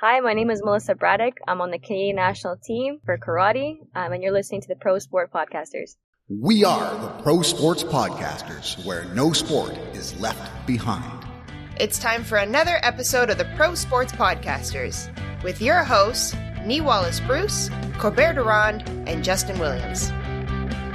Hi, my name is Melissa Bratic. I'm on the Canadian national team for karate, um, and you're listening to the Pro Sport Podcasters. We are the Pro Sports Podcasters, where no sport is left behind. It's time for another episode of the Pro Sports Podcasters with your hosts, Nii Wallace-Bruce, Colbert Durand, and Justen Williams.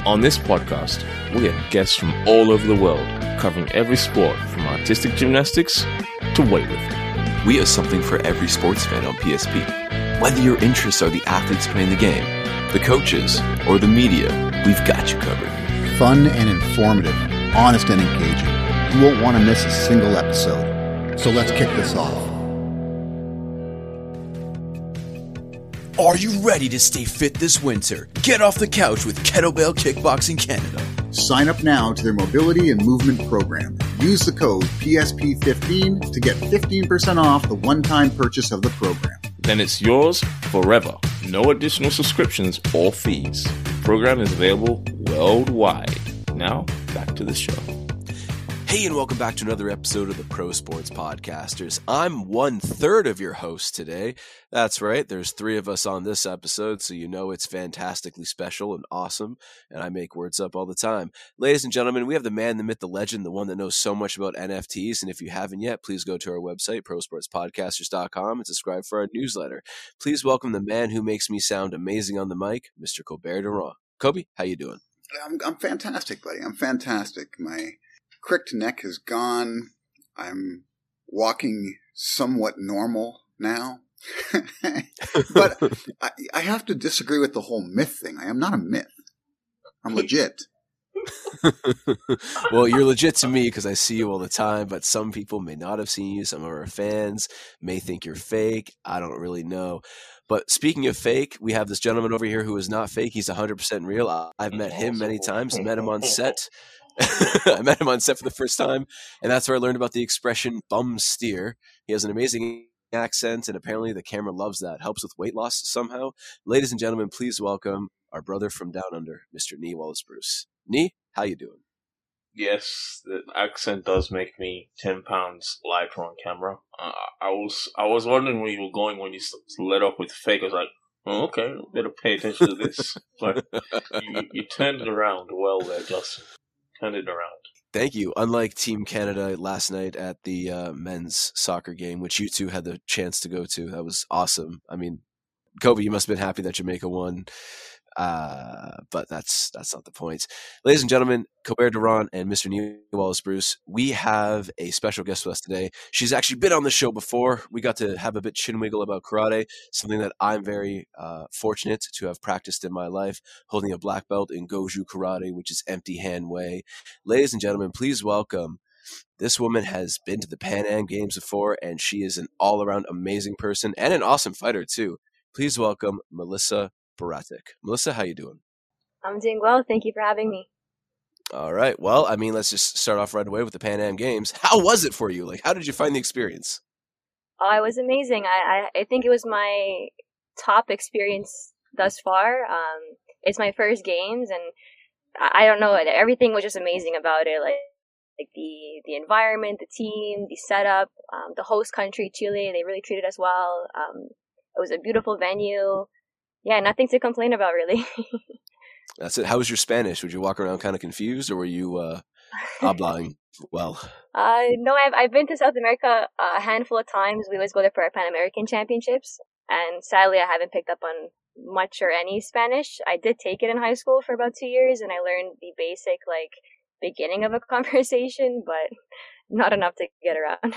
On this podcast, we have guests from all over the world covering every sport from artistic gymnastics to weightlifting. We have something for every sports fan on PSP. Whether your interests are the athletes playing the game, the coaches, or the media, we've got you covered. Fun and informative, honest and engaging. You won't want to miss a single episode. So let's kick this off. Are you ready to stay fit this winter? Get off the couch with Kettlebell Kickboxing Canada. Sign up now to their mobility and movement program. Use the code PSP15 to get 15% off the one time purchase of the program. Then it's yours forever. No additional subscriptions or fees. The Program is available worldwide. Now, back to the show. Hey, and welcome back to another episode of the Pro Sports Podcasters. I'm one third of your host today. That's right, there's three of us on this episode, so you know it's fantastically special and awesome, and I make words up all the time. Ladies and gentlemen, we have the man, the myth, the legend, the one that knows so much about NFTs, and if you haven't yet, please go to our website, prosportspodcasters.com, and subscribe for our newsletter. Please welcome the man who makes me sound amazing on the mic, Mr. Colbert Durand. Cobe, how you doing? I'm, I'm fantastic, buddy. I'm fantastic. My cricked neck is gone. I'm walking somewhat normal now. but I, I, have to disagree with the whole myth thing. I am not a myth. I'm legit. well, you're legit to me because I see you all the time, but some people may not have seen you. Some of our fans may think you're fake. I don't really know. But speaking of fake, we have this gentleman over here who is not fake. He's 100% real. I've met him many times, met him on set. I met him on set for the first time, and that's where I learned about the expression bum steer. He has an amazing accent, and apparently the camera loves that. Helps with weight loss somehow. Ladies and gentlemen, please welcome our brother from down under, Mr. Nee Wallace Bruce. Nii, how you doing? Yes, the accent does make me ten pounds lighter on camera. Uh, I was I was wondering where you were going when you let off with fake. I was like, oh, okay, better pay attention to this. but you, you turned it around well there, Justen. Around. Thank you. Unlike Team Canada last night at the uh, men's soccer game, which you two had the chance to go to, that was awesome. I mean, Cobe, you must have been happy that Jamaica won. Uh, but that's that's not the point. Ladies and gentlemen, Corbert de Ronde and Mr. New Wallace Bruce, we have a special guest with us today. She's actually been on the show before. We got to have a bit chin wiggle about karate, something that I'm very uh, fortunate to have practiced in my life, holding a black belt in Goju Karate, which is empty hand way. Ladies and gentlemen, please welcome this woman has been to the Pan Am Games before, and she is an all around amazing person and an awesome fighter, too. Please welcome Melissa Bratic. Melissa, how you doing? I'm doing well. Thank you for having me. All right. Well, I mean, let's just start off right away with the Pan Am Games. How was it for you? Like, how did you find the experience? Oh, it was amazing. I, I, I think it was my top experience thus far. Um, it's my first games, and I, I don't know. Everything was just amazing about it. Like, like the the environment, the team, the setup, um, the host country, Chile. They really treated us well. Um, it was a beautiful venue yeah, nothing to complain about really. That's it. How was your Spanish? Would you walk around kind of confused, or were you uh, hablaing well? Uh, no, I've I've been to South America a handful of times. We always go there for our Pan American Championships, and sadly, I haven't picked up on much or any Spanish. I did take it in high school for about two years, and I learned the basic like beginning of a conversation, but not enough to get around.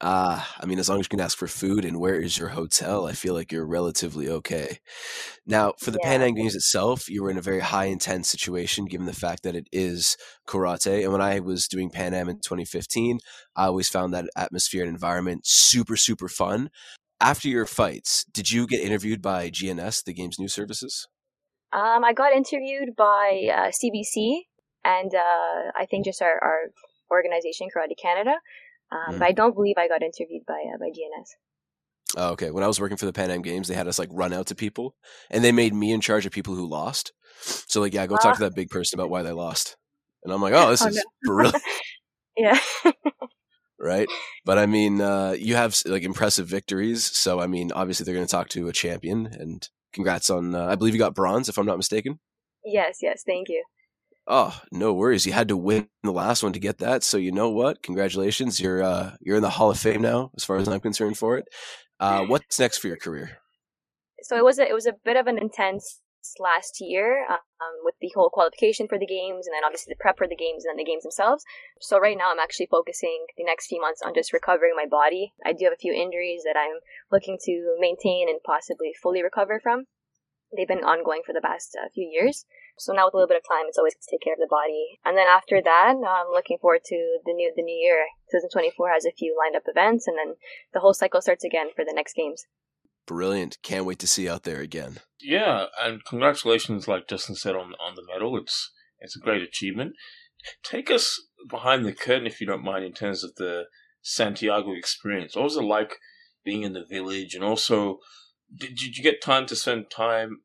Uh, I mean, as long as you can ask for food and where is your hotel, I feel like you're relatively okay. Now, for the yeah. Pan Am Games itself, you were in a very high intense situation given the fact that it is karate. And when I was doing Pan Am in 2015, I always found that atmosphere and environment super, super fun. After your fights, did you get interviewed by GNS, the Games News Services? Um, I got interviewed by uh, CBC and uh, I think just our, our organization, Karate Canada. Um, mm. But I don't believe I got interviewed by uh, by GNS. Oh, okay. When I was working for the Pan Am Games, they had us like run out to people, and they made me in charge of people who lost. So like, yeah, go uh, talk to that big person about why they lost. And I'm like, oh, this oh, is no. brilliant. yeah. right? But I mean, uh, you have like impressive victories. So I mean, obviously they're going to talk to a champion, and congrats on. Uh, I believe you got bronze, if I'm not mistaken. Yes, yes, thank you. Oh, no worries. You had to win the last one to get that, so you know what? Congratulations. You're uh, you're in the Hall of Fame now, as far as I'm concerned. For it, uh, what's next for your career? So it was a, it was a bit of an intense last year um, with the whole qualification for the games and then obviously the prep for the games and then the games themselves. So right now I'm actually focusing the next few months on just recovering my body. I do have a few injuries that I'm looking to maintain and possibly fully recover from. They've been ongoing for the past uh, few years. So now with a little bit of time, it's always to take care of the body. And then after that, I'm looking forward to the new the new year. 2024 has a few lined up events, and then the whole cycle starts again for the next games. Brilliant! Can't wait to see you out there again. Yeah, and congratulations, like Justin said on on the medal. It's it's a great achievement. Take us behind the curtain, if you don't mind, in terms of the Santiago experience. What was it like being in the village, and also did, did you get time to spend time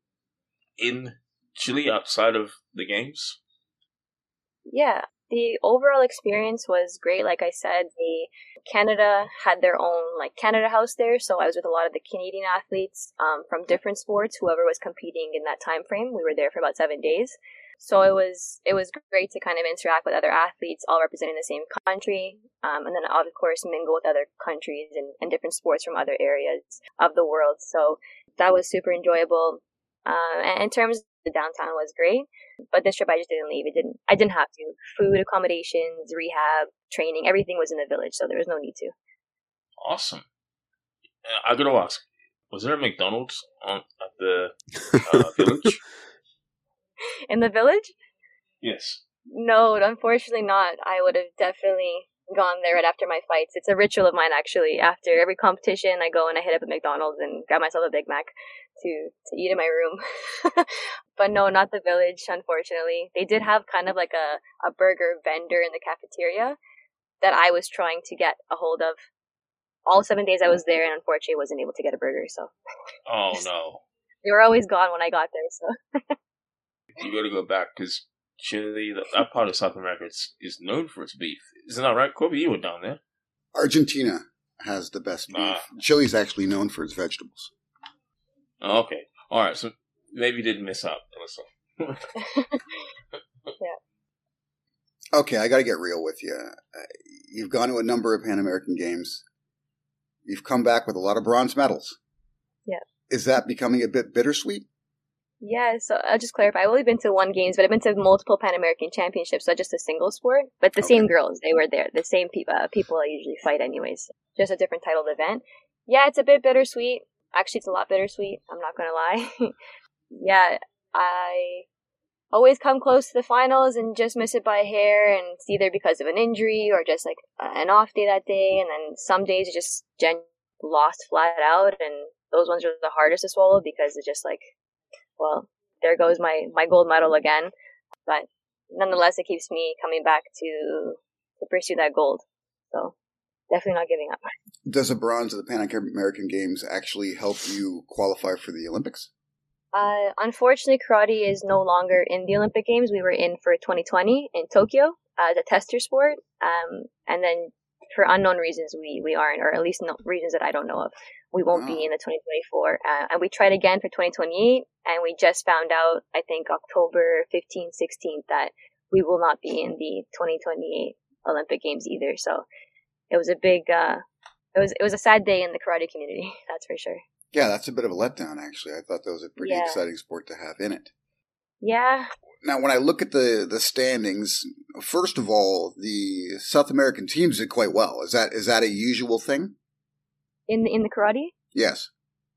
in Chile outside of the games? Yeah, the overall experience was great. Like I said, the Canada had their own like Canada House there, so I was with a lot of the Canadian athletes um, from different sports. Whoever was competing in that time frame, we were there for about seven days. So it was it was great to kind of interact with other athletes, all representing the same country, um, and then of course mingle with other countries and, and different sports from other areas of the world. So that was super enjoyable. Um, and in terms the downtown was great, but this trip I just didn't leave. It didn't. I didn't have to. Food, accommodations, rehab, training, everything was in the village, so there was no need to. Awesome. I gotta ask: Was there a McDonald's on at the uh, village? In the village? Yes. No, unfortunately not. I would have definitely gone there right after my fights. It's a ritual of mine actually. After every competition, I go and I hit up a McDonald's and grab myself a Big Mac to to eat in my room. but no, not the village. Unfortunately, they did have kind of like a a burger vendor in the cafeteria that I was trying to get a hold of. All seven days I was there, and unfortunately, wasn't able to get a burger. So. Oh no. they were always gone when I got there. So. you got to go back because Chile, that part of South America, is, is known for its beef. Isn't that right, Cobe? You were down there. Argentina has the best beef. Ah. Chile's actually known for its vegetables. Oh, okay. All right. So maybe you didn't miss out. yeah. Okay, I got to get real with you. Uh, you've gone to a number of Pan American Games. You've come back with a lot of bronze medals. Yeah. Is that becoming a bit bittersweet? Yeah, so I'll just clarify. I've only been to one games, but I've been to multiple Pan American Championships, so just a single sport. But the okay. same girls, they were there. The same people, uh, people I usually fight, anyways. Just a different titled event. Yeah, it's a bit bittersweet. Actually, it's a lot bittersweet. I'm not gonna lie. yeah, I always come close to the finals and just miss it by a hair, and it's either because of an injury or just like an off day that day, and then some days you just gen lost flat out, and those ones are the hardest to swallow because it's just like well, there goes my, my gold medal again. But nonetheless, it keeps me coming back to, to pursue that gold. So definitely not giving up. Does a bronze at the Pan American Games actually help you qualify for the Olympics? Uh, unfortunately, karate is no longer in the Olympic Games. We were in for 2020 in Tokyo as a tester sport. Um, and then for unknown reasons, we, we aren't, or at least no reasons that I don't know of we won't be in the 2024. Uh, and we tried again for 2028, and we just found out, I think, October 15th, 16th, that we will not be in the 2028 Olympic Games either. So it was a big, uh, it was it was a sad day in the karate community. That's for sure. Yeah, that's a bit of a letdown. Actually, I thought that was a pretty yeah. exciting sport to have in it. Yeah. Now, when I look at the the standings, first of all, the South American teams did quite well. Is that is that a usual thing? in in the karate? Yes.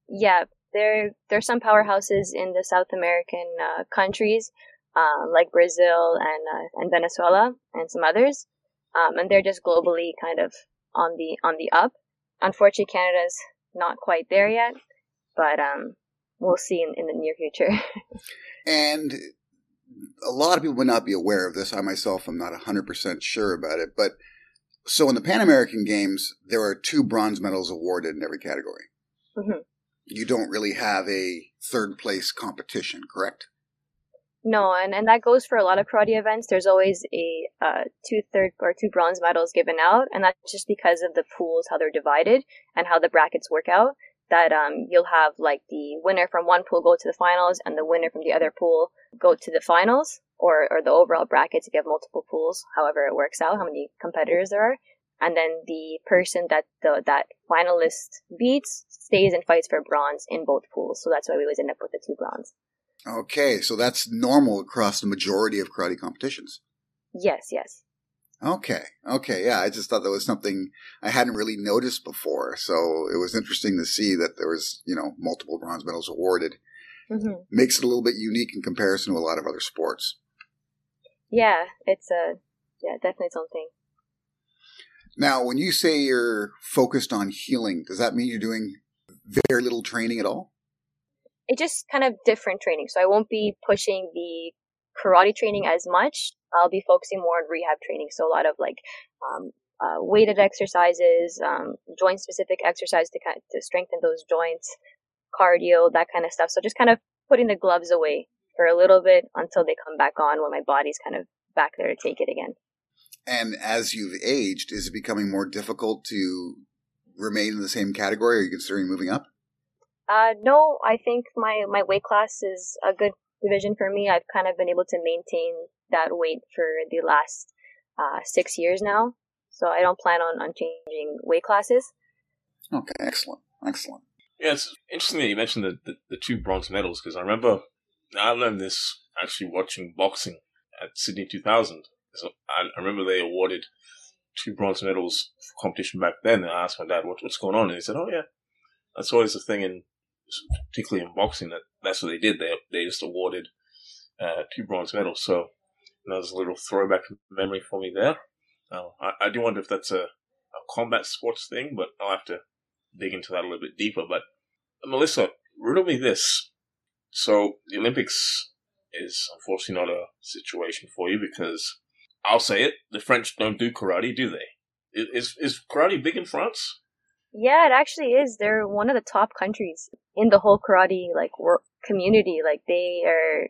Yeah, there there's some powerhouses in the South American uh, countries, uh, like Brazil and uh, and Venezuela and some others, um, and they're just globally kind of on the on the up. Unfortunately, Canada's not quite there yet, but um, we'll see in, in the near future. and a lot of people would not be aware of this. I myself am not 100% sure about it, but so in the Pan American Games, there are two bronze medals awarded in every category. Mm-hmm. You don't really have a third place competition, correct? No, and, and that goes for a lot of karate events. There's always a uh, two third or two bronze medals given out, and that's just because of the pools how they're divided and how the brackets work out. That um you'll have like the winner from one pool go to the finals, and the winner from the other pool go to the finals, or or the overall brackets if you have multiple pools. However, it works out how many competitors there are, and then the person that the that finalist beats stays and fights for bronze in both pools. So that's why we always end up with the two bronze. Okay, so that's normal across the majority of karate competitions. Yes, yes. Okay, okay, yeah. I just thought that was something I hadn't really noticed before, so it was interesting to see that there was, you know, multiple bronze medals awarded. hmm Makes it a little bit unique in comparison to a lot of other sports. Yeah, it's a yeah definitely something. Now, when you say you're focused on healing, does that mean you're doing very little training at all? It's just kind of different training. So I won't be pushing the karate training as much. I'll be focusing more on rehab training. So a lot of like um, uh, weighted exercises, um, joint specific exercise to kind to strengthen those joints, cardio, that kind of stuff. So just kind of putting the gloves away for a little bit until they come back on when my body's kind of back there to take it again. And as you've aged, is it becoming more difficult to remain in the same category? Are you considering moving up? Uh, no, I think my, my weight class is a good division for me. I've kind of been able to maintain that weight for the last uh, six years now. So I don't plan on, on changing weight classes. Okay, excellent, excellent. Yeah, it's interesting that you mentioned the, the, the two bronze medals because I remember I learned this actually watching boxing at Sydney 2000. So I, I remember they awarded two bronze medals for competition back then. And I asked my dad, what, what's going on? And he said, oh, yeah, that's always the thing, in particularly in boxing, that that's what they did. They, they just awarded uh, two bronze medals. So that was a little throwback memory for me there. Uh, I, I do wonder if that's a, a combat sports thing, but I'll have to dig into that a little bit deeper. But Melissa, riddle me this. So the Olympics is unfortunately not a situation for you because I'll say it: the French don't do karate, do they? Is is karate big in France? Yeah, it actually is. They're one of the top countries in the whole karate like wor- community. Like they are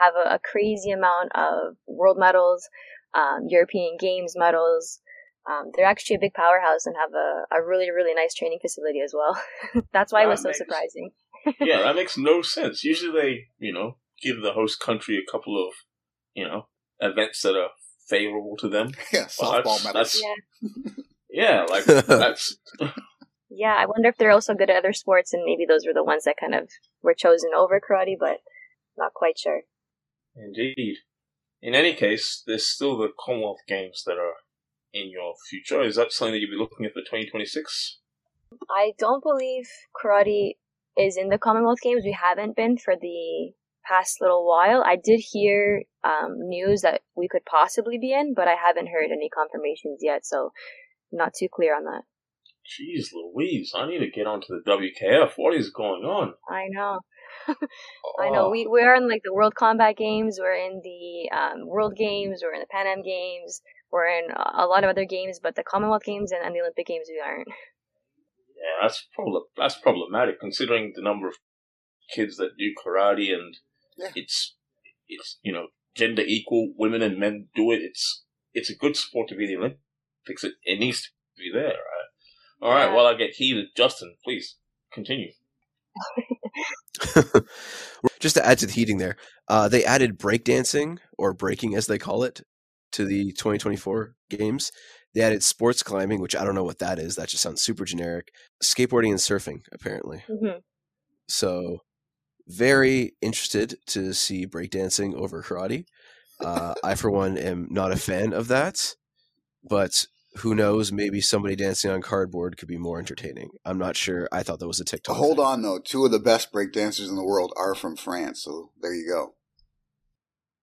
have a, a crazy amount of world medals, um, European Games medals. Um, they're actually a big powerhouse and have a, a really really nice training facility as well. That's why it was That so makes- surprising. yeah, that makes no sense. Usually they, you know, give the host country a couple of, you know, events that are favorable to them. Yeah, Well, softball that's- medals. Yeah. Yeah, like that's Yeah, I wonder if they're also good at other sports, and maybe those were the ones that kind of were chosen over karate, but not quite sure. indeed. In any case, there's still the Commonwealth Games that are in your future. Is that something that you'll be looking at for 2026? I don't believe karate is in the Commonwealth Games. We haven't been for the past little while. I did hear um, news that we could possibly be in, but I haven't heard any confirmations yet, so not too clear on that. Jeez Louise, I need to get onto the WKF. What is going on? I know. I know. Oh, We we're in like the World Combat Games. We're in the um, World Games. We're in the Pan Am Games. We're in a lot of other games, but the Commonwealth Games and, and the Olympic Games we aren't. Yeah, that's probably that's problematic considering the number of kids that do karate and Yeah. it's it's you know gender equal. Women and men do it. It's it's a good sport to be in the Olympics. It, it needs to be there. Right? All right. Yeah. While I get heated, Justen, please continue. Just to add to the heating there, uh, they added breakdancing or breaking as they call it to the 2024 games. They added sports climbing, which I don't know what that is. That just sounds super generic. Skateboarding and surfing, apparently. hmm So, very interested to see breakdancing over karate. Uh, I, for one, am not a fan of that, but who knows? Maybe somebody dancing on cardboard could be more entertaining. I'm not sure. I thought that was a TikTok. Hold thing. on, though. Two of the best breakdancers in the world are from France, so there you go.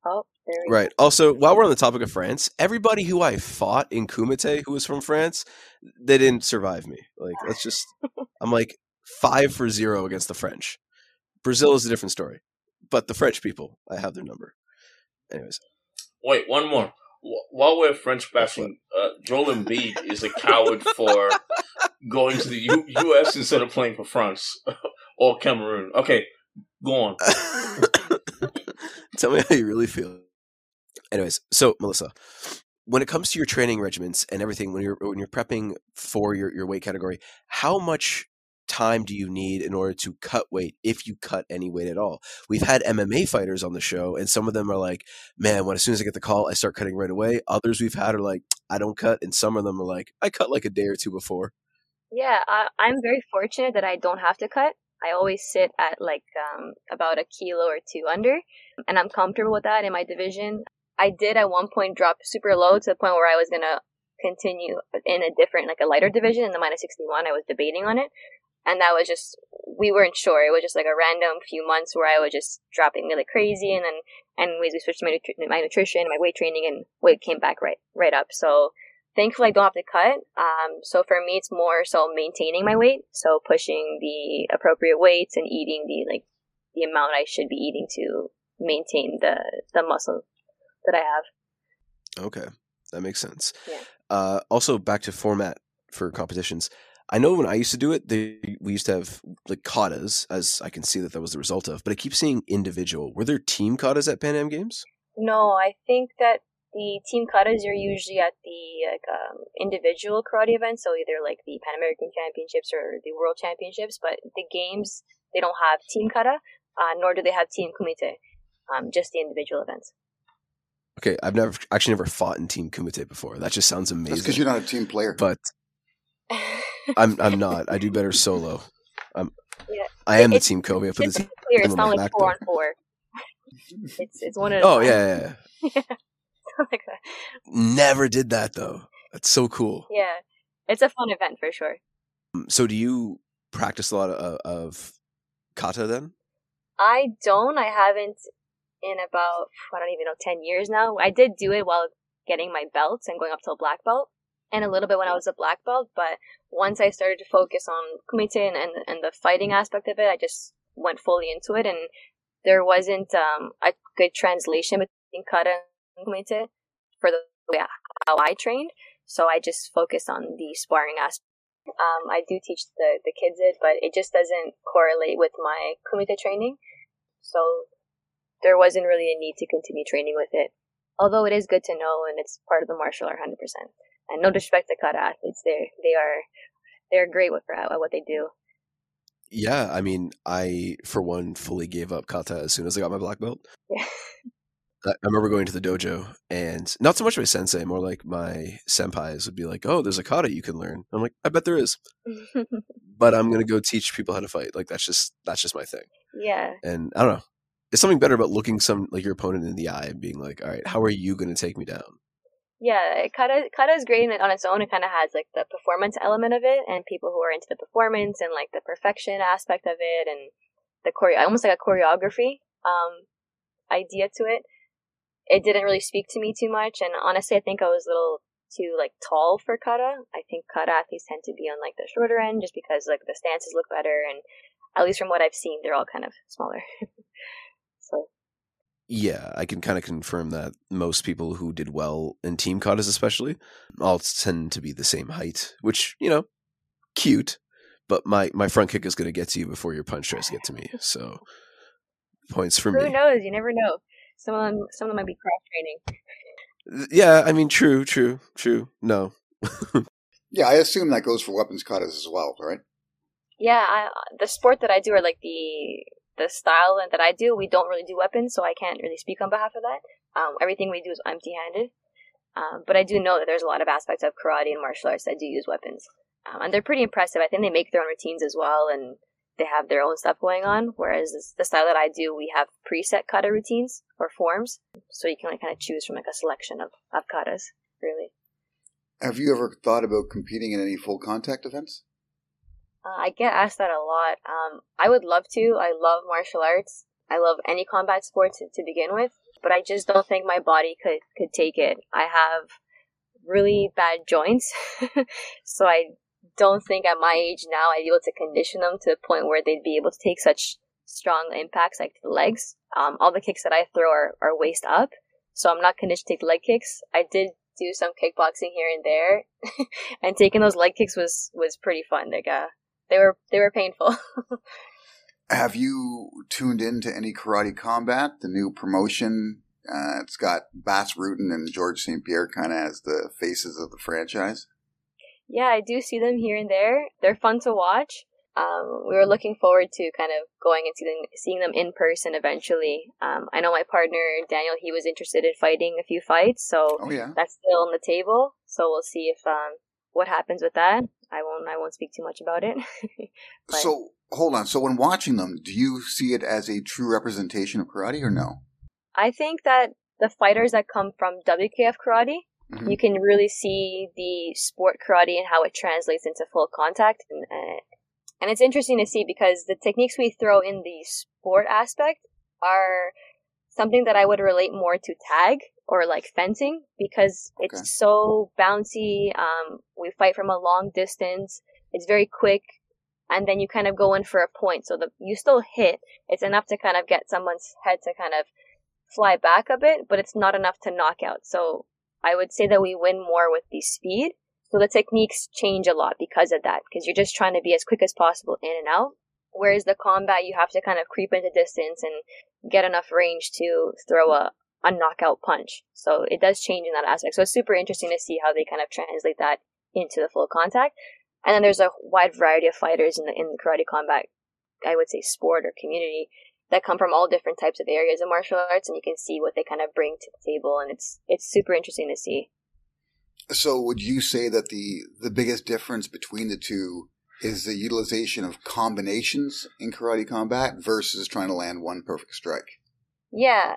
Oh, there we Right. Also, while we're on the topic of France, everybody who I fought in Kumite who was from France, they didn't survive me. Like that's just I'm like five for zero against the French. Brazil is a different story, but the French people, I have their number. Anyways, Wait, one more. Wh- While we're French bashing, uh, Joel Embiid is a coward for going to the U- U.S. instead of playing for France or Cameroon. Okay, go on. Tell me how you really feel. Anyways, so Melissa, when it comes to your training regimens and everything, when you're when you're prepping for your, your weight category, how much time do you need in order to cut weight if you cut any weight at all? We've had MMA fighters on the show, and some of them are like, "Man, when as soon as I get the call, I start cutting right away." Others we've had are like, "I don't cut," and some of them are like, "I cut like a day or two before." Yeah, I, I'm very fortunate that I don't have to cut. I always sit at like um, about a kilo or two under, and I'm comfortable with that in my division. I did at one point drop super low to the point where I was gonna continue in a different, like a lighter division in the minus 61. I was debating on it, and that was just we weren't sure. It was just like a random few months where I was just dropping really crazy, and then and we switched my my nutrition, my weight training, and weight came back right right up. So thankfully, I don't have to cut. Um, so for me, it's more so maintaining my weight, so pushing the appropriate weights and eating the like the amount I should be eating to maintain the the muscle that I have. Okay, that makes sense. Yeah. Uh, also, back to format for competitions. I know when I used to do it, they, we used to have like katas, as I can see that that was the result of. But I keep seeing individual. Were there team katas at Pan Am Games? No, I think that the team katas are usually at the like um, individual karate events, so either like the Pan American Championships or the World Championships. But the games they don't have team kata, uh, nor do they have team kumite, um, just the individual events. Okay, I've never actually never fought in team kumite before. That just sounds amazing. That's because you're not a team player. But I'm I'm not. I do better solo. I'm, Yeah. I am the team Cobe. I put it's the clear. It's not like four though. on four. It's it's one a Oh yeah, yeah, yeah. like that. Never did that though. That's so cool. Yeah, it's a fun event for sure. Um, So do you practice a lot of, of kata then? I don't. I haven't in about I don't even know ten years now. I did do it while getting my belts and going up to a black belt, and a little bit when I was a black belt. But once I started to focus on kumite and, and and the fighting aspect of it, I just went fully into it, and there wasn't um, a good translation between kata and kumite for the way how I trained. So I just focused on the sparring aspect. Um, I do teach the, the kids it, but it just doesn't correlate with my kumite training. So there wasn't really a need to continue training with it. Although it is good to know and it's part of the martial art 100%. And no disrespect to kata athletes, they they are they're great with at what they do. Yeah, I mean, I for one fully gave up kata as soon as I got my black belt. Yeah. I I remember going to the dojo and not so much my sensei, more like my senpais would be like, "Oh, there's a kata you can learn." I'm like, "I bet there is," but I'm gonna go teach people how to fight. Like that's just that's just my thing. yeah. And I don't know, it's something better about looking some like your opponent in the eye and being like, "All right, how are you gonna take me down?" Yeah, kata is great on its own. It kind of has like the performance element of it, and people who are into the performance and like the perfection aspect of it, and the choreo, almost like a choreography um, idea to it. It didn't really speak to me too much, and honestly, I think I was a little too like tall for kata. I think kata athletes tend to be on like the shorter end, just because like the stances look better, and at least from what I've seen, they're all kind of smaller. so Yeah, I can kind of confirm that most people who did well in team katas, especially, all tend to be the same height, which you know, cute. But my my front kick is going to get to you before your punch tries to get to me. So points for who me. knows? You never know. Some of them, some of them might be cross training. Yeah, I mean, true, true, true. No, yeah, I assume that goes for weapons katas as well, right? Yeah, I, the sport that I do, are like the the style that I do, we don't really do weapons, so I can't really speak on behalf of that. Um, everything we do is empty-handed. Um, but I do know that there's a lot of aspects of karate and martial arts that do use weapons, um, and they're pretty impressive. I think they make their own routines as well, and they have their own stuff going on. Whereas the style that I do, we have preset kata routines or forms, so you can like kind of choose from like a selection of of katas. Really, Have you ever thought about competing in any full contact events? Uh, I get asked that a lot. Um, I would love to. I love martial arts. I love any combat sports to, to begin with, but I just don't think my body could could take it. I have really bad joints, so I don't think at my age now I'd be able to condition them to the point where they'd be able to take such strong impacts like the legs. Um, all the kicks that I throw are, are waist up, so I'm not conditioned to take leg kicks. I did do some kickboxing here and there, and taking those leg kicks was was pretty fun. Like uh, they were they were painful. Have you tuned into any Karate Combat, the new promotion? Uh, it's got Bas Rutten and Georges St. Pierre kind of as the faces of the franchise. Yeah, I do see them here and there. They're fun to watch. Um, we were looking forward to kind of going and seeing, seeing them in person eventually. Um, I know my partner Daniel; he was interested in fighting a few fights, so Oh yeah. that's still on the table. So we'll see if um, what happens with that. I won't. I won't speak too much about it. But- So hold on. So when watching them, do you see it as a true representation of karate or no? I think that the fighters that come from WKF karate, Mhm. you can really see the sport karate and how it translates into full contact. And, uh, and it's interesting to see because the techniques we throw in the sport aspect are something that I would relate more to tag or like fencing because it's Okay. so bouncy. Um, we fight from a long distance. It's very quick. And then you kind of go in for a point. So the, you still hit. It's enough to kind of get someone's head to kind of fly back a bit, but it's not enough to knock out. So I would say that we win more with the speed. So the techniques change a lot because of that, because you're just trying to be as quick as possible in and out. Whereas the combat, you have to kind of creep into distance and get enough range to throw a, a knockout punch. So it does change in that aspect. So it's super interesting to see how they kind of translate that into the full contact. And then there's a wide variety of fighters in the in the karate combat, I would say sport or community that come from all different types of areas of martial arts, and you can see what they kind of bring to the table, and it's it's super interesting to see. So would you say that the the biggest difference between the two is the utilization of combinations in karate combat versus trying to land one perfect strike? Yeah,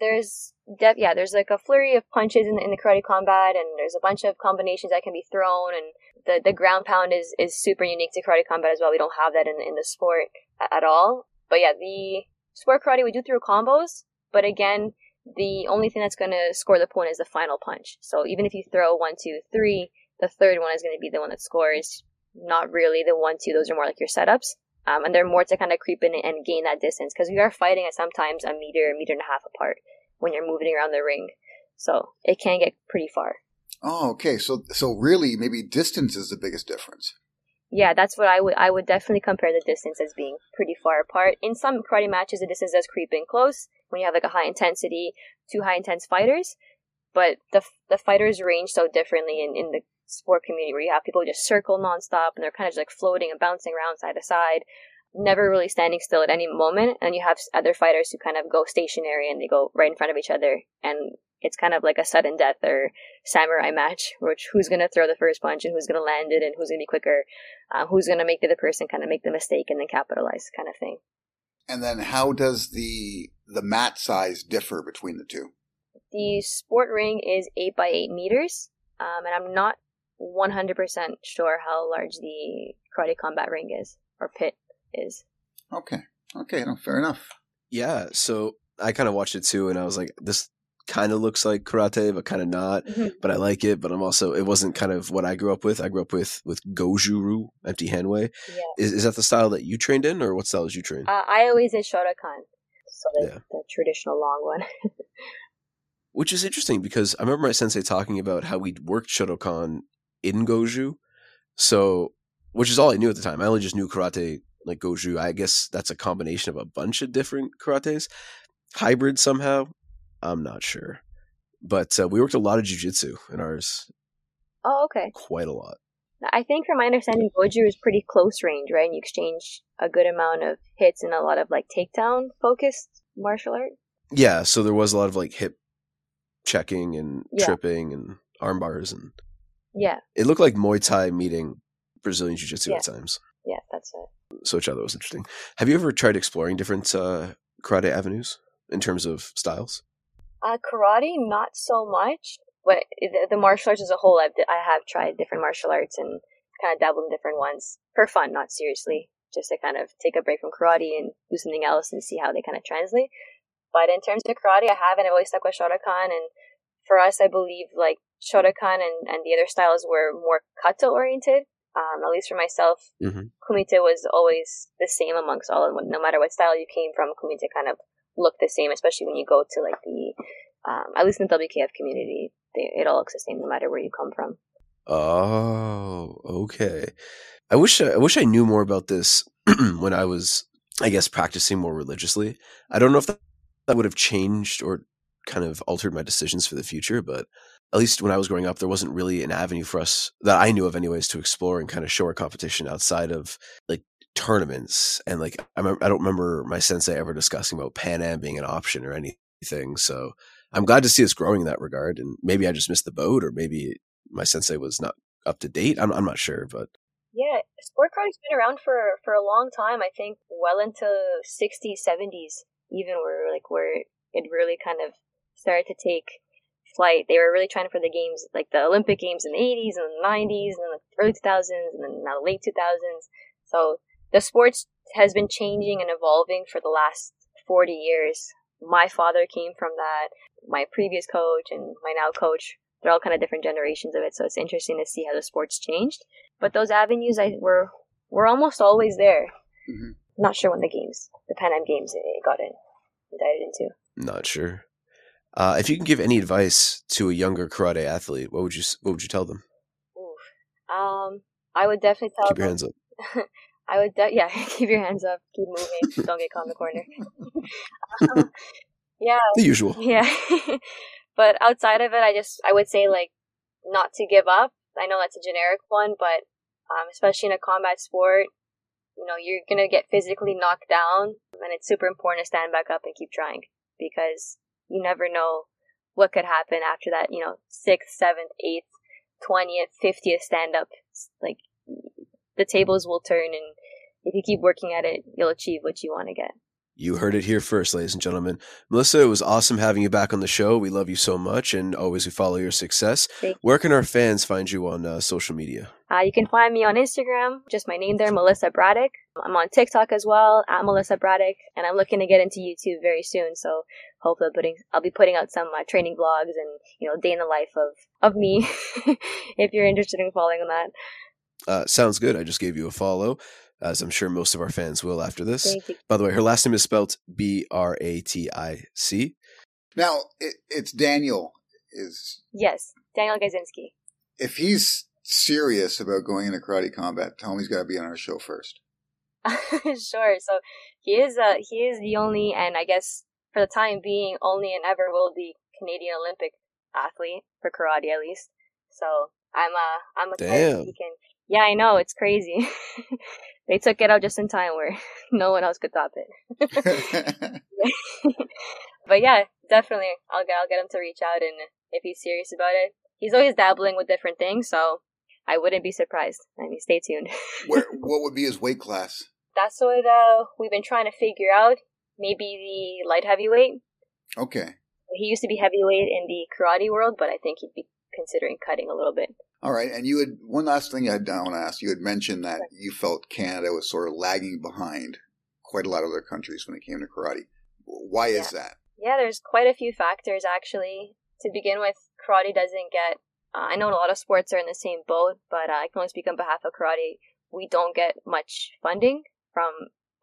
there's def- yeah, there's like a flurry of punches in in the karate combat, and there's a bunch of combinations that can be thrown, and the the ground pound is is super unique to karate combat as well. We don't have that in in the sport at all. But yeah, the sport karate we do throw combos, but again, the only thing that's going to score the point is the final punch. So even if you throw one, two, three, the third one is going to be the one that scores. Not really the one, two. Those are more like your setups. Um, and they're more to kind of creep in and gain that distance because we are fighting at sometimes a meter, a meter and a half apart when you're moving around the ring. So it can get pretty far. Oh, okay. So so really, maybe distance is the biggest difference. Yeah, that's what I would I would definitely compare the distance as being pretty far apart. In some karate matches, the distance does creep in close when you have like a high intensity, two high intense fighters. But the the fighters range so differently in, in the sport community where you have people just circle nonstop and they're kind of just like floating and bouncing around side to side, never really standing still at any moment. And you have other fighters who kind of go stationary and they go right in front of each other and it's kind of like a sudden death or samurai match, which who's going to throw the first punch and who's going to land it and who's going to be quicker, uh, who's going to make the other person kind of make the mistake and then capitalize, kind of thing. And then how does the the mat size differ between the two? The sport ring is eight by eight meters, um, and I'm not 100% sure how large the karate combat ring is or pit is. Okay. Okay, no, fair enough. Yeah, so I kind of watched it too, and I was like, this kind of looks like karate, but kind of not. Mhm. But I like it. But I'm also, it wasn't kind of what I grew up with. I grew up with with Goju-ryu, empty handway. Yeah. Is is that the style that you trained in, or what style did you train? Uh, I always did Shotokan, so the, Yeah. the traditional long one. Which is interesting because I remember my sensei talking about how we'd worked Shotokan in Goju. So, which is all I knew at the time. I only just knew karate like Goju. I guess that's a combination of a bunch of different karates, hybrid somehow. I'm not sure, but uh, we worked a lot of jujitsu in ours, oh, okay. quite a lot. I think, from my understanding, Goju is pretty close range, right? And you exchange a good amount of hits and a lot of like takedown focused martial art. Yeah, so there was a lot of like hip checking and Yeah. tripping and arm bars, and Yeah, it looked like Muay Thai meeting Brazilian Jiu Jitsu at times. yeah, that's it. So which I thought was interesting. Have you ever tried exploring different uh, karate avenues in terms of styles? Uh, karate, not so much, but the, the martial arts as a whole, I've, I have tried different martial arts and kind of dabbled in different ones for fun, not seriously, just to kind of take a break from karate and do something else and see how they kind of translate. But in terms of karate, I haven't. I've always stuck with Shotokan, and for us, I believe like Shotokan and, and the other styles were more kata oriented. Um, at least for myself, Mhm. kumite was always the same amongst all of them. No matter what style you came from, kumite kind of looked the same, especially when you go to like the, um, at least in the WKF community, they, it all looks the same no matter where you come from. Oh, okay. I wish I, I wish I knew more about this when I was I guess, practicing more religiously. I don't know if that, that would have changed or kind of altered my decisions for the future, but at least when I was growing up, there wasn't really an avenue for us that I knew of, anyways, to explore and kind of show our competition outside of like tournaments. And like, I, I don't remember my sensei ever discussing about Pan Am being an option or anything. So I'm glad to see us growing in that regard. And maybe I just missed the boat, or maybe my sensei was not up to date. I'm, I'm not sure, but yeah, sport karting's been around for for a long time. I think well into 60s, 70s, even where like where it really kind of started to take flight. They were really trying for the games, like the Olympic Games in the 80s and the 90s and the early 2000s and then now the late 2000s. So the sports has been changing and evolving for the last 40 years. My father came from that. My previous coach and my now coach, they're all kind of different generations of it. So it's interesting to see how the sports changed. But those avenues I were were almost always there. Mm-hmm. Not sure when the games, the Pan Am Games, it got in, indicted into. Not sure. Uh, if you can give any advice to a younger karate athlete, what would you what would you tell them? Oof. Um, I would definitely tell keep them, your hands up. I would, de- yeah, keep your hands up, keep moving, don't get caught in the corner. um, yeah, the usual. Yeah, but outside of it, I just I would say like not to give up. I know that's a generic one, but um, especially in a combat sport, you know, you're gonna get physically knocked down, and it's super important to stand back up and keep trying because you never know what could happen after that, you know, sixth, seventh, eighth, twentieth, fiftieth stand up. Like the tables will turn and if you keep working at it, you'll achieve what you want to get. You heard it here first, ladies and gentlemen. Melissa, it was awesome having you back on the show. We love you so much, and always we follow your success. Where can our fans find you on uh, social media? Uh, you can find me on Instagram, just my name there, Melissa Bratic. I'm on TikTok as well, at Melissa Bratic, and I'm looking to get into YouTube very soon. So hopefully, putting I'll be putting out some uh, training vlogs and you know day in the life of of me. if you're interested in following that. Uh, sounds good. I just gave you a follow as I'm sure most of our fans will after this. By the way, her last name is spelled B R A T I C. Now it, it's Daniel. Is yes, Daniel Gaysinsky. If he's serious about going into karate combat, tell him he's got to be on our show first. sure. So he is. Uh, he is the only, and I guess for the time being, only and ever will be Canadian Olympic athlete for karate, at least. So I'm. Uh, I'm excited he can. Yeah, I know it's crazy. they took it out just in time where no one else could top it. but yeah, definitely, I'll get I'll get him to reach out, and if he's serious about it, he's always dabbling with different things, so I wouldn't be surprised. I mean, stay tuned. Where what would be his weight class? That's what uh, we've been trying to figure out. Maybe the light heavyweight. Okay. He used to be heavyweight in the karate world, but I think he'd be considering cutting a little bit. All right, and you had one last thing I want to ask. You had mentioned that you felt Canada was sort of lagging behind quite a lot of other countries when it came to karate. Why yeah. is that? Yeah, there's quite a few factors actually. To begin with, karate doesn't get. Uh, I know a lot of sports are in the same boat, but uh, I can only speak on behalf of karate. We don't get much funding from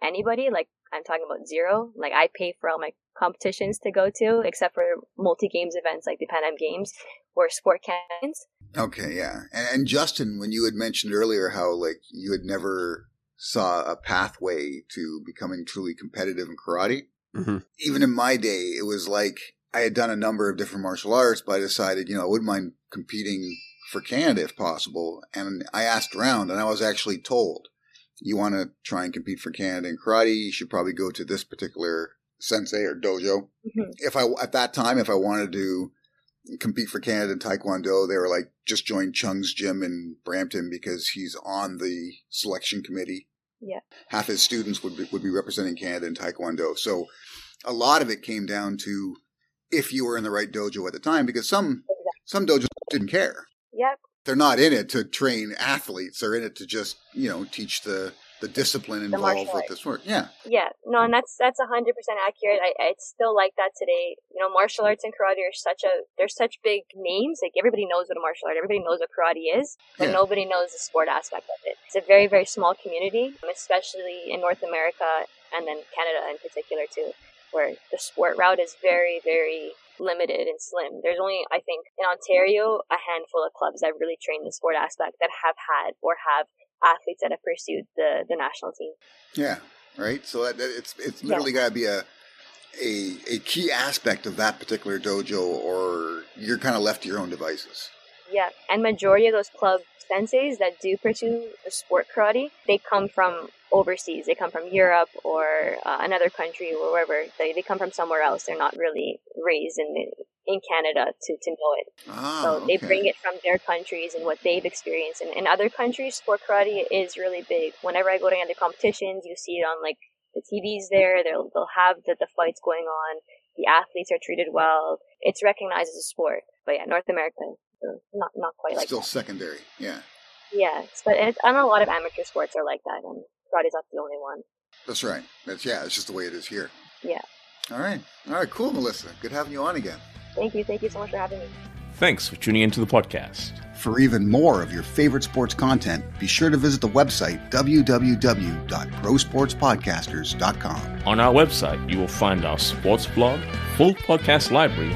anybody. Like I'm talking about zero. Like I pay for all my competitions to go to, except for multi games events like the Pan Am Games or sport cans. Okay, yeah. And, and, Justen, when you had mentioned earlier how like you had never saw a pathway to becoming truly competitive in karate, mm-hmm. even in my day, it was like I had done a number of different martial arts, but I decided, you know, I wouldn't mind competing for Canada if possible. And I asked around, and I was actually told, you want to try and compete for Canada in karate, you should probably go to this particular sensei or dojo. Mm-hmm. If I at that time, if I wanted to compete for Canada in Taekwondo, they were like, just join Chung's gym in Brampton because he's on the selection committee. Yeah. Half his students would be, would be representing Canada in Taekwondo. So a lot of it came down to if you were in the right dojo at the time because some exactly. some dojos didn't care. Yep. They're not in it to train athletes. They're in it to just, you know, teach the the discipline involved with this work. Yeah. Yeah. No, and that's that's a hundred percent accurate. I, I still like that today. You know, martial arts and karate are such a they're such big names. Like everybody knows what a martial art, everybody knows what karate is, but yeah. nobody knows the sport aspect of it. It's a very very small community, especially in North America and then Canada in particular too, where the sport route is very very limited and slim. There's only, I think, in Ontario, a handful of clubs that really train the sport aspect that have had or have athletes that have pursued the the national team. Yeah. right? So that, that it's it's literally got to be a a a key aspect of that particular dojo, or you're kind of left to your own devices. Yeah, and majority of those club senseis that do pursue the sport karate, they come from overseas. They come from Europe or uh, another country or wherever. They, they come from somewhere else. They're not really raised in in Canada to, to know it. Ah, so they okay. bring it from their countries and what they've experienced. And in other countries, sport karate is really big. Whenever I go to other competitions, you see it on like the TVs there. They'll they'll have the, the fights going on. The athletes are treated well. It's recognized as a sport. But yeah, North America, not not quite like Still that. secondary. Yeah, Yeah, but it's, I know a lot of amateur sports are like that, and karate's not the only one. that's right. That's yeah. It's just the way it is here. Yeah. All right. All right. Cool, Melissa. Good having you on again. Thank you, thank you so much for having me. Thanks for tuning into the podcast. For even more of your favorite sports content, be sure to visit the website www.prosportspodcasters.com. On our website, you will find our sports blog, full podcast library,